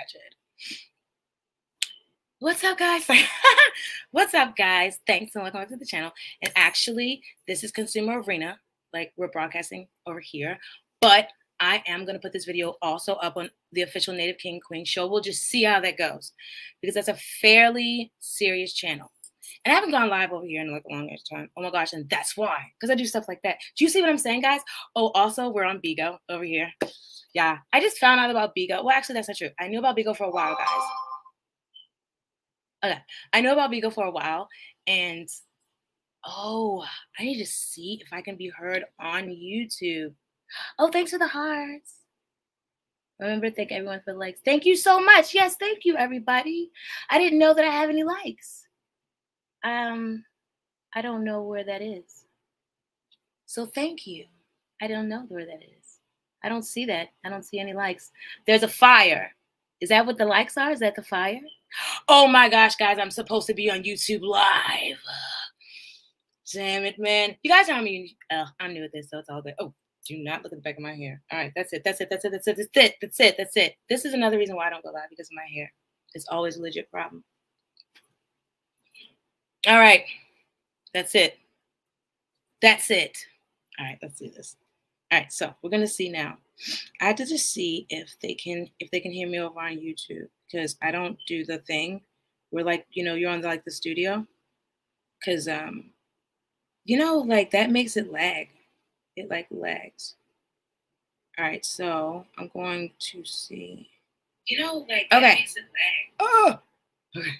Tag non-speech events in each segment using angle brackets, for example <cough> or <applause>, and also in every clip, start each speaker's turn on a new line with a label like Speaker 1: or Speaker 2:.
Speaker 1: ratchet. What's up, guys? <laughs> What's up, guys? Thanks and welcome to the channel. And actually, this is Consumer Arena, like we're broadcasting over here. But I am going to put this video also up on the official Native King Queen show. We'll just see how that goes because that's a fairly serious channel. And I haven't gone live over here in like a long time. Oh my gosh, and that's why. Because I do stuff like that. Do you see what I'm saying, guys? Oh, also, we're on Bigo over here. Yeah. I just found out about Bigo. Well, actually, that's not true. I knew about Bigo for a while, guys. Okay. I know about Bigo for a while. And oh, I need to see if I can be heard on YouTube. Oh, thanks for the hearts. Remember, to thank everyone for the likes. Thank you so much. Yes, thank you, everybody. I didn't know that I have any likes. Um, I don't know where that is. So thank you. I don't know where that is. I don't see that. I don't see any likes. There's a fire. Is that what the likes are? Is that the fire? Oh my gosh, guys, I'm supposed to be on YouTube live. Damn it, man. You guys know I mean, uh, I'm new at this, so it's all good. Oh, do not look at the back of my hair. All right, that's it. That's it. That's it. That's it. That's it. That's it. That's it. This is another reason why I don't go live because of my hair. It's always a legit problem. All right. That's it. That's it. All right, let's do this. All right, so we're gonna see now. I have to just see if they can if they can hear me over on YouTube because I don't do the thing where like you know you're on the, like the studio because um you know like that makes it lag. It like lags. All right, so I'm going to see. You know, like okay. Oh, okay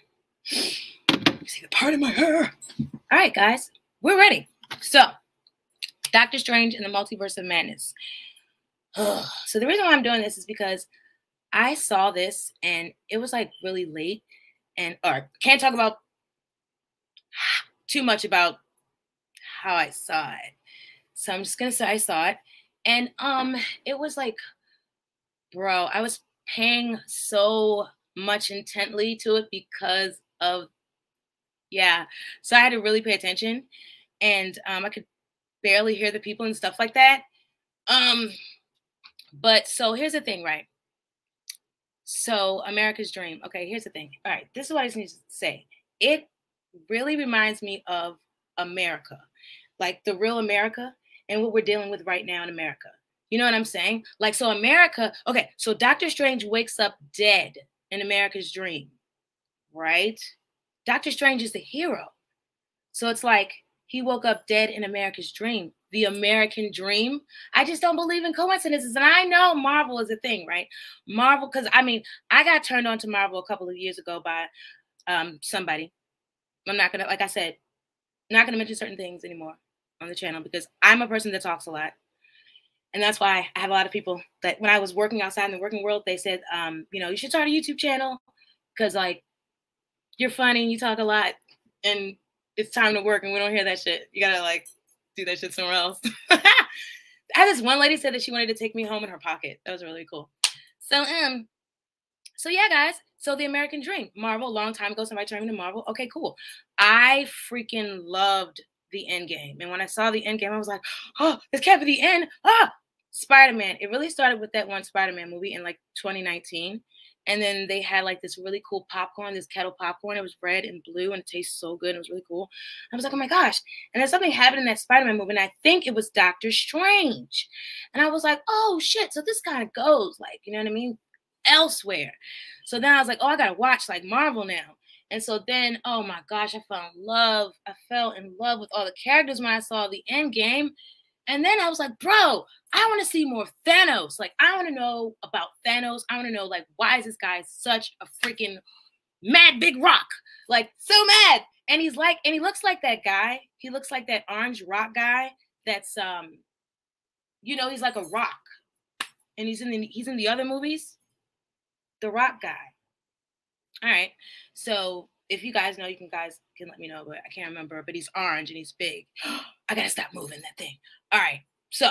Speaker 1: see the part of my hair. All right, guys, we're ready. So, Doctor Strange in the Multiverse of Madness. <sighs> so the reason why I'm doing this is because I saw this and it was like really late, and or can't talk about <sighs> too much about how I saw it. So I'm just gonna say I saw it, and um, it was like, bro, I was paying so much intently to it because of yeah. So I had to really pay attention and um, I could barely hear the people and stuff like that. Um, but so here's the thing, right? So America's Dream. Okay, here's the thing. All right, this is what I just need to say. It really reminds me of America, like the real America and what we're dealing with right now in America. You know what I'm saying? Like, so America, okay, so Doctor Strange wakes up dead in America's dream, right? Doctor Strange is the hero. So it's like he woke up dead in America's dream, the American dream. I just don't believe in coincidences. And I know Marvel is a thing, right? Marvel, because I mean, I got turned on to Marvel a couple of years ago by um, somebody. I'm not going to, like I said, not going to mention certain things anymore on the channel because I'm a person that talks a lot. And that's why I have a lot of people that when I was working outside in the working world, they said, um, you know, you should start a YouTube channel because like you're funny you talk a lot and it's time to work and we don't hear that shit. You gotta like do that shit somewhere else. <laughs> I this one lady said that she wanted to take me home in her pocket. That was really cool. So um, so yeah, guys. So the American Dream, Marvel, long time ago, somebody turned me to Marvel. Okay, cool. I freaking loved the end game. And when I saw the end game, I was like, oh, this can't be the end. Ah, Spider-Man. It really started with that one Spider-Man movie in like 2019. And then they had like this really cool popcorn, this kettle popcorn. It was red and blue and it tastes so good. It was really cool. I was like, oh my gosh. And then something happened in that Spider Man movie, and I think it was Doctor Strange. And I was like, oh shit. So this kind of goes like, you know what I mean? Elsewhere. So then I was like, oh, I got to watch like Marvel now. And so then, oh my gosh, I fell in love. I fell in love with all the characters when I saw the end game. And then I was like, bro, I want to see more Thanos. Like, I want to know about Thanos. I want to know, like, why is this guy such a freaking mad big rock? Like, so mad. And he's like, and he looks like that guy. He looks like that orange rock guy that's um, you know, he's like a rock. And he's in the he's in the other movies. The rock guy. All right. So if you guys know, you can guys can let me know, but I can't remember. But he's orange and he's big. <gasps> I gotta stop moving that thing. All right. So,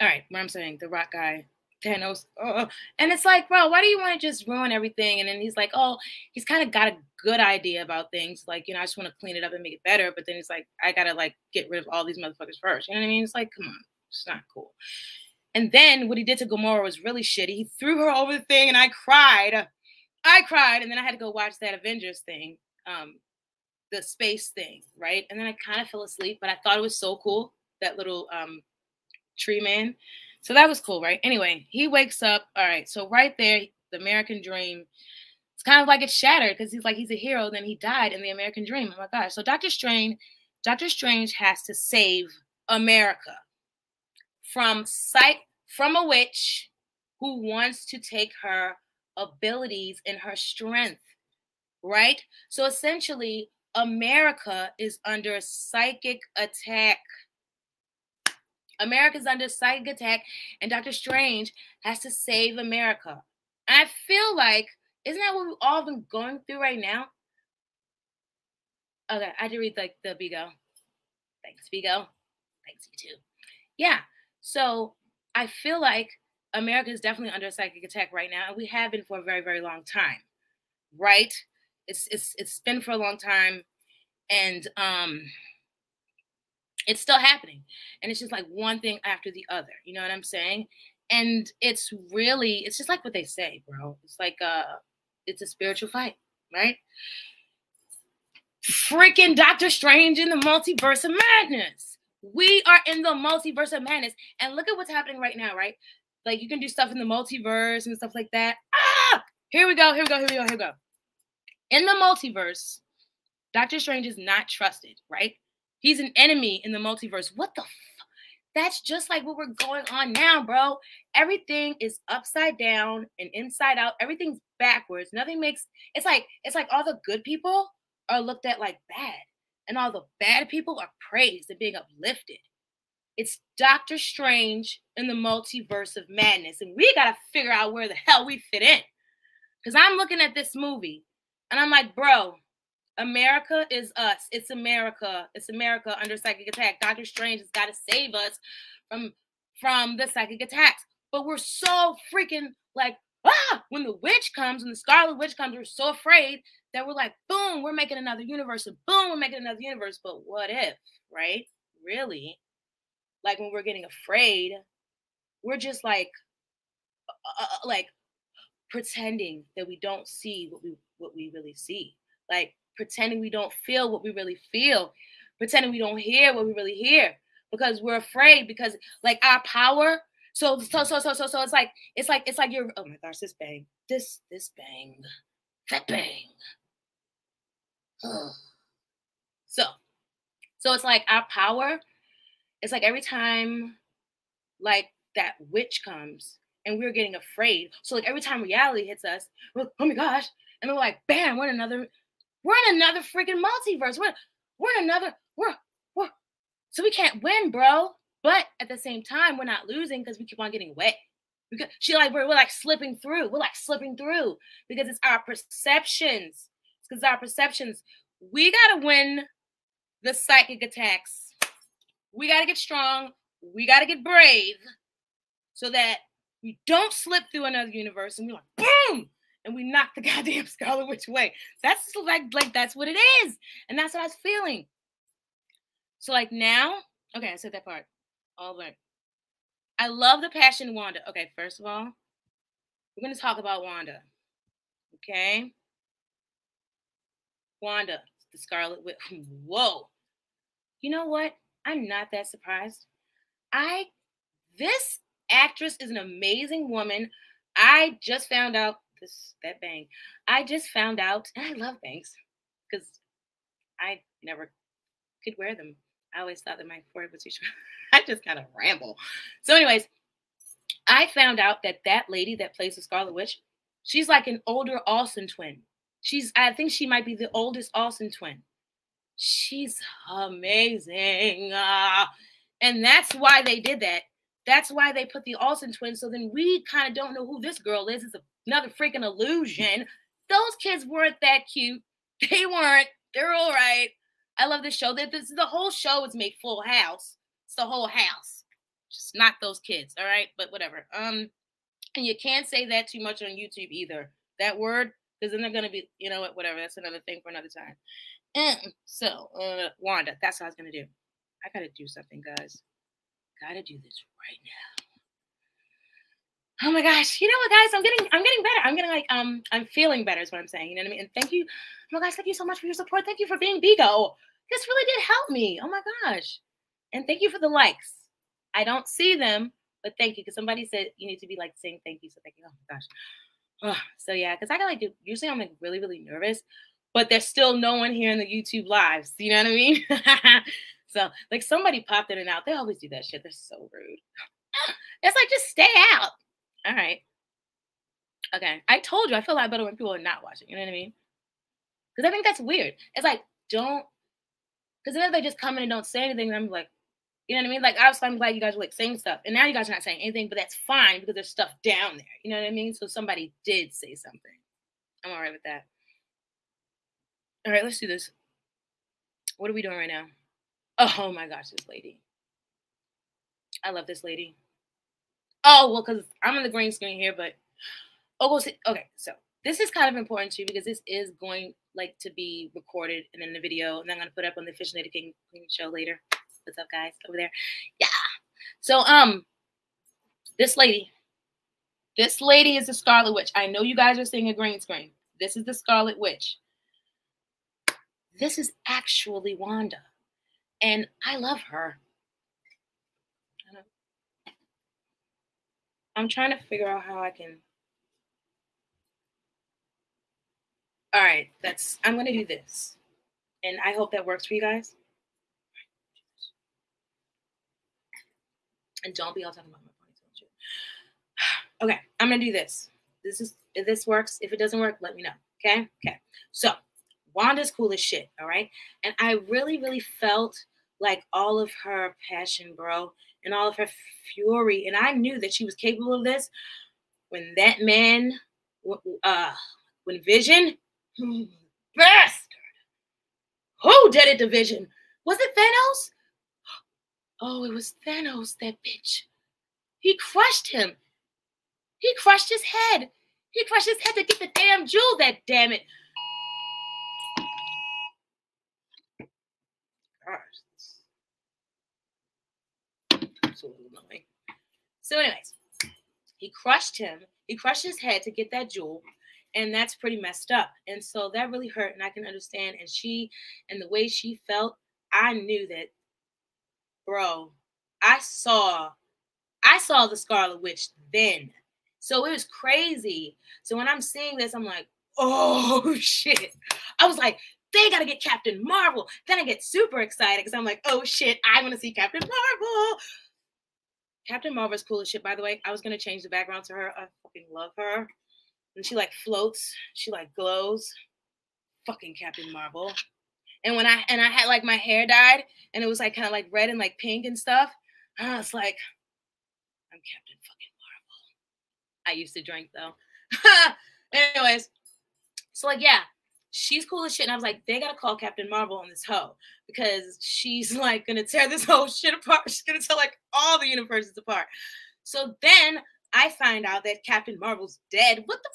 Speaker 1: all right, what I'm saying, the rock guy, Thanos, uh, and it's like, bro, why do you want to just ruin everything? And then he's like, oh, he's kind of got a good idea about things. Like, you know, I just want to clean it up and make it better. But then he's like, I gotta like get rid of all these motherfuckers first. You know what I mean? It's like, come on, it's not cool. And then what he did to Gamora was really shitty. He threw her over the thing, and I cried. I cried, and then I had to go watch that Avengers thing, um, the space thing, right? And then I kind of fell asleep, but I thought it was so cool that little um, tree man. So that was cool, right? Anyway, he wakes up. All right, so right there, the American dream. It's kind of like it's shattered because he's like he's a hero. Then he died in the American dream. Oh my gosh! So Doctor Strange, Doctor Strange has to save America from sight from a witch who wants to take her abilities and her strength, right? So essentially, America is under psychic attack. America's under psychic attack, and Doctor Strange has to save America. I feel like, isn't that what we've all been going through right now? Okay, I did read like the Bigo. Thanks, Bigo. Thanks, you too. Yeah. So I feel like America is definitely under psychic attack right now, and we have been for a very, very long time. Right? It's it's it's been for a long time, and um it's still happening. And it's just like one thing after the other. You know what I'm saying? And it's really, it's just like what they say, bro. It's like uh it's a spiritual fight, right? Freaking Doctor Strange in the multiverse of madness. We are in the multiverse of madness. And look at what's happening right now, right? Like you can do stuff in the multiverse and stuff like that. Ah! Here we go, here we go, here we go, here we go. In the multiverse, Doctor Strange is not trusted, right? He's an enemy in the multiverse. What the that's just like what we're going on now, bro. Everything is upside down and inside out. Everything's backwards. Nothing makes it's like it's like all the good people are looked at like bad, and all the bad people are praised and being uplifted. It's Doctor Strange in the multiverse of madness, and we gotta figure out where the hell we fit in. Because I'm looking at this movie and I'm like, bro, America is us. It's America. It's America under psychic attack. Doctor Strange has got to save us from from the psychic attacks. But we're so freaking like ah when the witch comes, when the Scarlet Witch comes, we're so afraid that we're like, boom, we're making another universe, and boom, we're making another universe. But what if, right? Really? Like when we're getting afraid, we're just like, uh, uh, like pretending that we don't see what we what we really see. Like pretending we don't feel what we really feel, pretending we don't hear what we really hear because we're afraid because like our power. So so so so so so it's like it's like it's like you're oh my gosh this bang this this bang that bang. <sighs> So so it's like our power. It's like every time like that witch comes and we're getting afraid. So like every time reality hits us, we're, oh my gosh, and we're like, bam, we're in another we're in another freaking multiverse. We're we're in another we're we're so we can't win, bro. But at the same time, we're not losing because we keep on getting wet. Because she like we're, we're like slipping through. We're like slipping through because it's our perceptions. It's because our perceptions. We gotta win the psychic attacks. We gotta get strong. We gotta get brave so that we don't slip through another universe and we're like, boom, and we knocked the <laughs> goddamn Scarlet Witch away. That's like like that's what it is, and that's what I was feeling. So like now, okay, I said that part. All right. I love the passion Wanda. Okay, first of all, we're gonna talk about Wanda. Okay. Wanda, the Scarlet Witch. <laughs> Whoa. You know what? I'm not that surprised. I this actress is an amazing woman. I just found out this that bang. I just found out, and I love bangs because I never could wear them. I always thought that my forehead was too short. <laughs> I just kind of ramble. So, anyways, I found out that that lady that plays the Scarlet Witch, she's like an older Olsen twin. She's, I think she might be the oldest Olsen twin. She's amazing. Uh, and that's why they did that. That's why they put the Olsen twins. So then we kind of don't know who this girl is. It's a another freaking illusion. Those kids weren't that cute. <laughs> They weren't. They're all right. I love the show. That this the whole show is made full house. It's the whole house. Just not those kids. All right, but whatever. Um, and you can't say that too much on YouTube either. That word, because then they're gonna be, you know what, whatever. That's another thing for another time. And so, uh, Wanda, that's what I was gonna do. I gotta do something, guys. Gotta do this right now. Oh my gosh, you know what, guys? I'm getting, I'm getting better. I'm getting like, um, I'm feeling better. Is what I'm saying. You know what I mean? And thank you, oh my gosh, thank you so much for your support. Thank you for being Bigo. This really did help me. Oh my gosh, and thank you for the likes. I don't see them, but thank you because somebody said you need to be like saying thank you. So thank you. Oh my gosh. Oh, so yeah, because I got like usually I'm like really really nervous, but there's still no one here in the YouTube lives. You know what I mean? <laughs> so like somebody popped in and out. They always do that shit. They're so rude. <laughs> It's like just stay out. All right. Okay. I told you I feel a lot better when people are not watching. You know what I mean? Because I think that's weird. It's like don't because then if they just come in and don't say anything, I'm like, you know what I mean? Like was I'm glad you guys were like saying stuff. And now you guys are not saying anything, but that's fine because there's stuff down there. You know what I mean? So somebody did say something. I'm all right with that. All right, let's do this. What are we doing right now? Oh my gosh, this lady. I love this lady. Oh, well, because I'm on the green screen here, but oh, okay. So this is kind of important too because this is going like to be recorded and in the video, and I'm gonna put up on the Fish Lady King show later. What's up, guys, over there? Yeah. So um, this lady, this lady is the Scarlet Witch. I know you guys are seeing a green screen. This is the Scarlet Witch this is actually Wanda. And I love her. I'm trying to figure out how I can. All right, that's, I'm going to do this. And I hope that works for you guys. And don't be all talking about my ponytail. <sighs> Okay, I'm going to do this. This is, if this works, if it doesn't work, let me know. Okay? Okay. So Wanda's cool as shit, all right? And I really, really felt like all of her passion, bro, and all of her fury. And I knew that she was capable of this when that man, uh, when Vision, bastard, who did it to Vision? Was it Thanos? Oh, it was Thanos, that bitch. He crushed him. He crushed his head. He crushed his head to get the damn jewel, that damn it. So, anyways, he crushed him. He crushed his head to get that jewel. And that's pretty messed up. And so that really hurt. And I can understand. And she, and the way she felt, I knew that, bro, I saw, I saw the Scarlet Witch then. So it was crazy. So when I'm seeing this, I'm like, oh <laughs> shit. I was like, they gotta get Captain Marvel. Then I get super excited because I'm like, oh shit, I want to see Captain Marvel. Captain Marvel's cool as shit, by the way. I was gonna change the background to her. I fucking love her. And she like floats, she like glows. Fucking Captain Marvel. And when I and I had like my hair dyed and it was like kind of like red and like pink and stuff. I was like, I'm Captain fucking Marvel. I used to drink though. <laughs> Anyways, so like yeah, she's cool as shit. And I was like, they gotta call Captain Marvel on this hoe because she's <laughs> like gonna tear this whole shit apart. She's gonna tear like all the universes apart. So then I find out that Captain Marvel's dead. What the?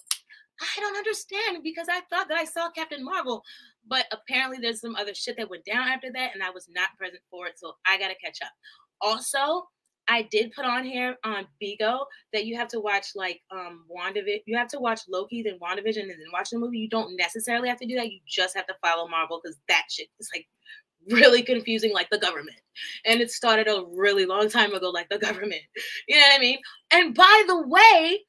Speaker 1: I don't understand because I thought that I saw Captain Marvel, but apparently there's some other shit that went down after that, and I was not present for it. So I gotta catch up. Also, I did put on here on Bigo that you have to watch like um WandaVision. You have to watch Loki, then WandaVision, and then watch the movie. You don't necessarily have to do that. You just have to follow Marvel because that shit is like really confusing, like the government. And it started a really long time ago, like the government. <laughs> You know what I mean? And by the way,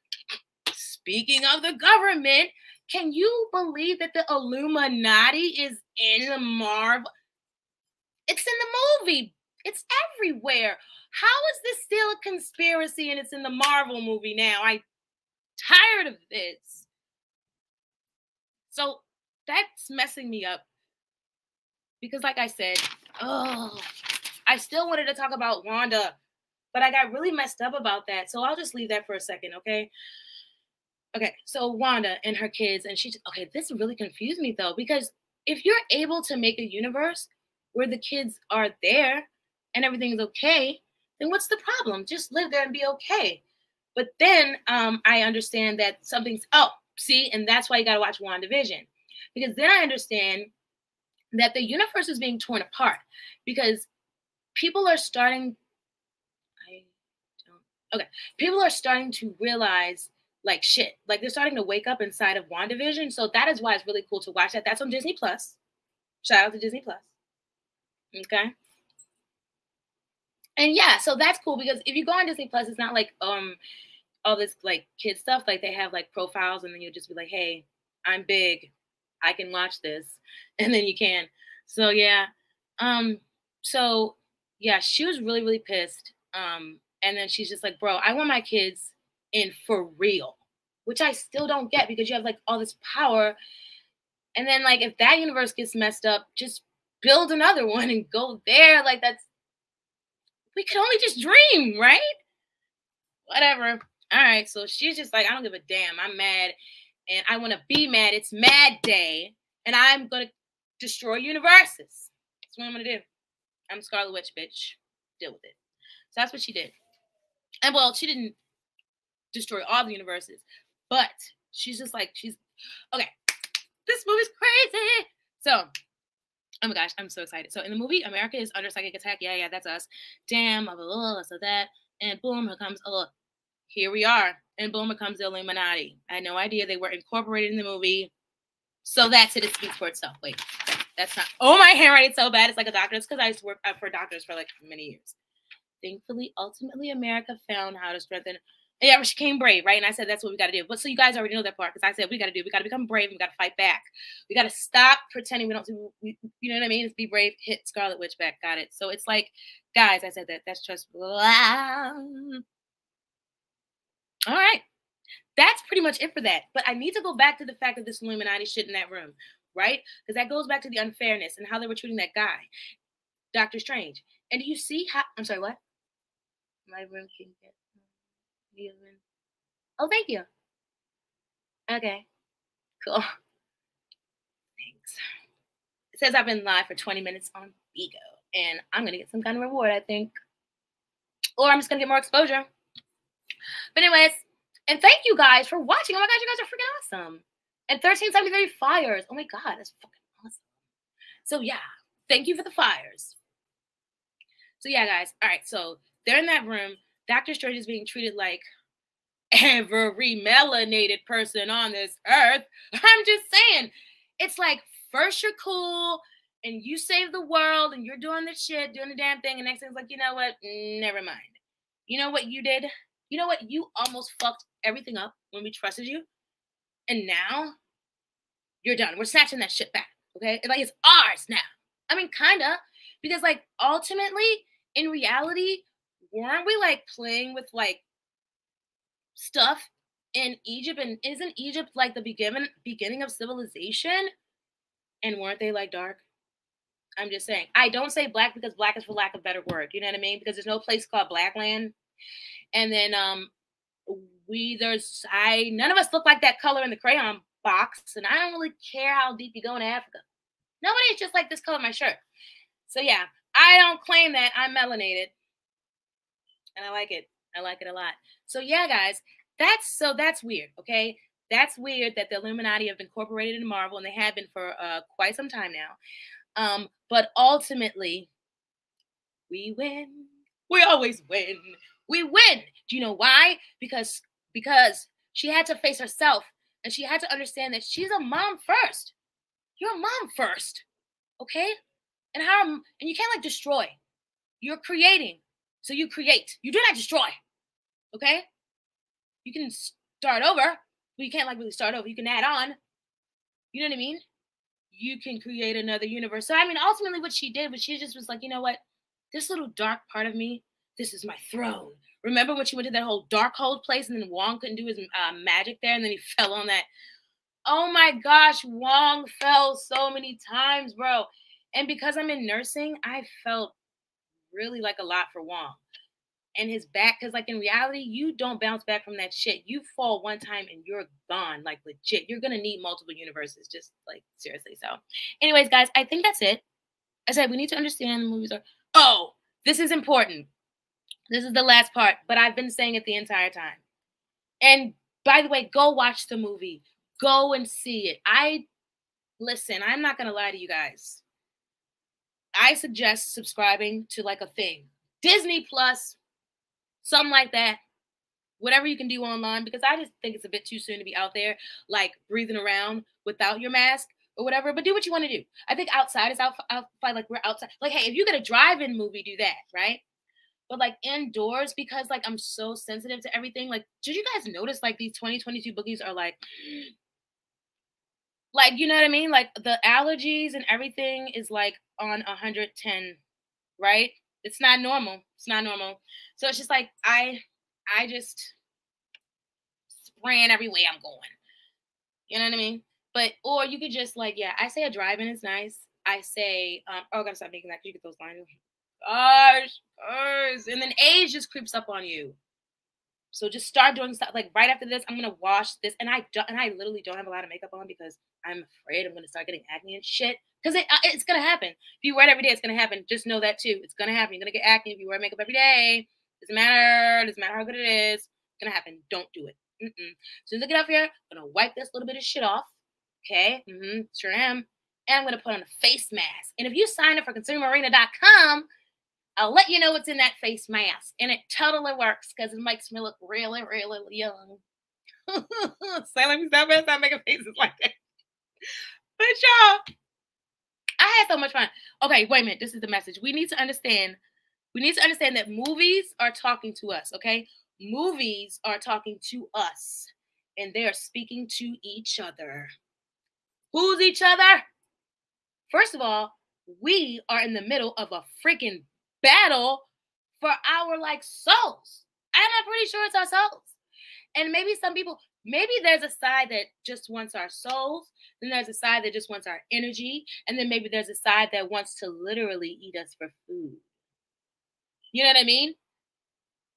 Speaker 1: speaking of the government, can you believe that the Illuminati is in the Marvel? It's in the movie. It's everywhere. How is this still a conspiracy and it's in the Marvel movie now? I tired of this. So that's messing me up. Because like I said, oh, I still wanted to talk about Wanda, but I got really messed up about that. So I'll just leave that for a second, okay? Okay, so Wanda and her kids, and she's okay. This really confused me though, because if you're able to make a universe where the kids are there and everything is okay, then what's the problem? Just live there and be okay. But then um, I understand that something's oh, see, and that's why you gotta watch WandaVision. Because then I understand that the universe is being torn apart because people are starting. I Okay. People are starting to realize like shit. Like they're starting to wake up inside of WandaVision. So that is why it's really cool to watch that. That's on Disney Plus. Shout out to Disney Plus. Okay. And yeah, so that's cool because if you go on Disney Plus, it's not like um all this like kid stuff. Like they have like profiles, and then you'll just be like, hey, I'm big. I can watch this. <laughs> And then you can. So yeah. Um, so yeah, she was really, really pissed. Um, and then she's just like, bro, I want my kids in for real, which I still don't get because you have like all this power. And then, like, if that universe gets messed up, just build another <laughs> one and go there. Like, that's we could only just dream, right? Whatever. All right. So she's just like, I don't give a damn. I'm mad and I want to be mad. It's mad day and I'm going to destroy universes. That's what I'm going to do. I'm Scarlet Witch, bitch. Deal with it. So that's what she did. And well, she didn't destroy all the universes, but she's just like, she's okay. This movie's crazy. So Oh my gosh, I'm so excited. So in the movie, America is under psychic attack. Yeah, yeah, that's us. Damn, blah, blah, blah, so that. And boom, here comes, oh, here we are. And boom, here comes the Illuminati. I had no idea they were incorporated in the movie. So that's it. It speaks for itself. Wait, that's not. Oh, my handwriting's so bad. It's like a doctor. It's because I used to work uh, for doctors for like many years. Thankfully, ultimately, America found how to strengthen yeah, she came brave, right? And I said that's what we got to do. But so you guys already know that part because I said we got to do. We got to become brave. We got to fight back. We got to stop pretending we don't. We, you know what I mean? It's be brave. Hit Scarlet Witch back. Got it. So it's like, guys, I said that. That's just. Blah. All right. That's pretty much it for that. But I need to go back to the fact of this Illuminati shit in that room, right? Because that goes back to the unfairness and how they were treating that guy, Doctor Strange. And do you see how? I'm sorry. What? My room can get. Oh, thank you. Okay, cool. Thanks. It says I've been live for 20 minutes on Bigo, and I'm gonna get some kind of reward, I think. Or I'm just gonna get more exposure. But anyways, and thank you guys for watching. Oh my gosh, you guys are freaking awesome. And 1373 fires. Oh my god, that's fucking awesome. So yeah, thank you for the fires. So yeah, guys. All right, so they're in that room. Doctor Strange is being treated like every melanated person on this earth. <laughs> I'm just saying, it's like first you're cool and you save the world and you're doing the shit, doing the damn thing, and next thing's like, you know what? Mm, never mind. You know what you did? You know what? You almost fucked everything up when we trusted you. And now you're done. We're snatching that shit back. Okay? It's like it's ours now. I mean, kinda. Because like ultimately, in reality, weren't we like playing with like stuff in Egypt? And isn't Egypt like the beginning beginning of civilization? And weren't they like dark? I'm just saying. I don't say black because black is for lack of better word. You know what I mean? Because there's no place called black land. And then um we there's I none of us look like that color in the crayon box. And I don't really care how deep you go in Africa. Nobody's just like this color my shirt. So yeah, I don't claim that I'm melanated and I like it. I like it a lot. So yeah, guys, that's so that's weird. Okay, that's weird that the Illuminati have incorporated in Marvel, and they have been for uh, quite some time now. Um, but ultimately, we win. We always win. We win. Do you know why? Because because she had to face herself, and she had to understand that she's a mom first. You're a mom first, okay? And how and you can't like destroy. You're creating. So you create. You do not destroy. Okay? You can start over, but you can't like really start over. You can add on. You know what I mean? You can create another universe. So I mean, ultimately, what she did was she just was like, you know what? This little dark part of me, this is my throne. Remember when she went to that whole Darkhold place and then Wong couldn't do his uh, magic there and then he <laughs> fell on that. Oh my gosh, Wong fell so many times, bro. And because I'm in nursing, I felt really like a lot for Wong. And his back, because like in reality, you don't bounce back from that shit. You fall one time and you're gone, like legit. You're gonna need multiple universes, just like seriously. So, anyways, guys, I think that's it. I said we need to understand the movies are. Oh, this is important. This is the last part, but I've been saying it the entire time. And by the way, go watch the movie. Go and see it. I listen, I'm not gonna lie to you guys. I suggest subscribing to like a thing. Disney Plus, something like that. whatever you can do online because I just think it's a bit too soon to be out there like breathing around without your mask or whatever. But do what you want to do. I think outside is out, outside. Like we're outside. Like hey, if you get a drive-in movie, do that, right? But like indoors, because like I'm so sensitive to everything. Like, did you guys notice like these 2022 boogies are like, like you know what I mean? Like the allergies and everything is like on 110, right? It's not normal. It's not normal. So it's just like I, I just spraying every way I'm going. You know what I mean? But or you could just like, yeah, I say a drive-in is nice. I say, um, oh, I gotta stop making that. You get those lines. Gosh, gosh, and then age just creeps up on you. So just start doing stuff like right after this. I'm gonna wash this, and I don't, and I literally don't have a lot of makeup on because I'm afraid I'm gonna start getting acne and shit. Because it, uh, it's gonna happen. If you wear it every day, it's gonna happen. Just know that too. It's gonna happen. You're gonna get acne if you wear makeup every day. Doesn't matter. Doesn't matter how good it is. It's gonna happen. Don't do it. Mm-mm. As soon as I get up here, I'm gonna wipe this little bit of shit off. Okay. Mm-hmm. Sure am. And I'm gonna put on a face mask. And if you sign up for consumerarena.com, I'll let you know what's in that face mask. And it totally works because it makes me look really, really young. <laughs> Say, let me stop it. Stop making faces like that. But y'all, I had so much fun. Okay, wait a minute. This is the message. We need to understand. We need to understand that movies are talking to us. Okay, movies are talking to us, and they are speaking to each other. Who's each other? First of all, we are in the middle of a freaking battle for our like souls. I'm not pretty sure it's our souls. And maybe some people, maybe there's a side that just wants our souls, then there's a side that just wants our energy, and then maybe there's a side that wants to literally eat us for food. You know what I mean?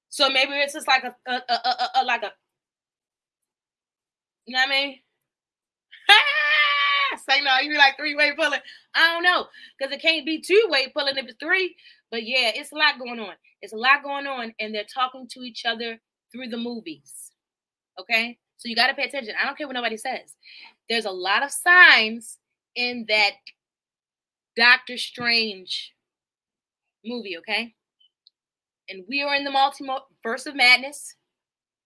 Speaker 1: So maybe it's just like a, a, a, a, a like a, you know what I mean? <laughs> Say no, you be like three way pulling. I don't know, because it can't be two way pulling if it's three. But yeah, it's a lot going on. It's a lot going on, and they're talking to each other through the movies. Okay, so you got to pay attention. I don't care what nobody says. There's a lot of signs in that Doctor Strange movie. Okay, and we are in the multiverse of madness.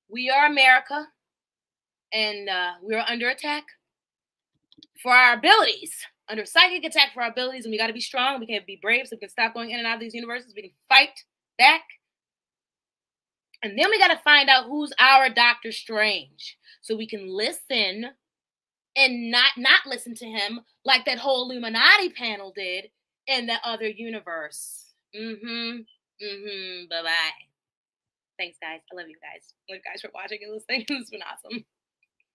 Speaker 1: We are America, and uh, we are under attack for our abilities under psychic attack for our abilities, and we got to be strong. We can't be brave, so we can stop going in and out of these universes. We can fight back. And then we got to find out who's our Doctor Strange, so we can listen and not not listen to him like that whole Illuminati panel did in the other universe. Mm-hmm. Mm-hmm. Bye bye. Thanks, guys. I love you guys. Love you guys for watching and listening. <laughs> It's been awesome.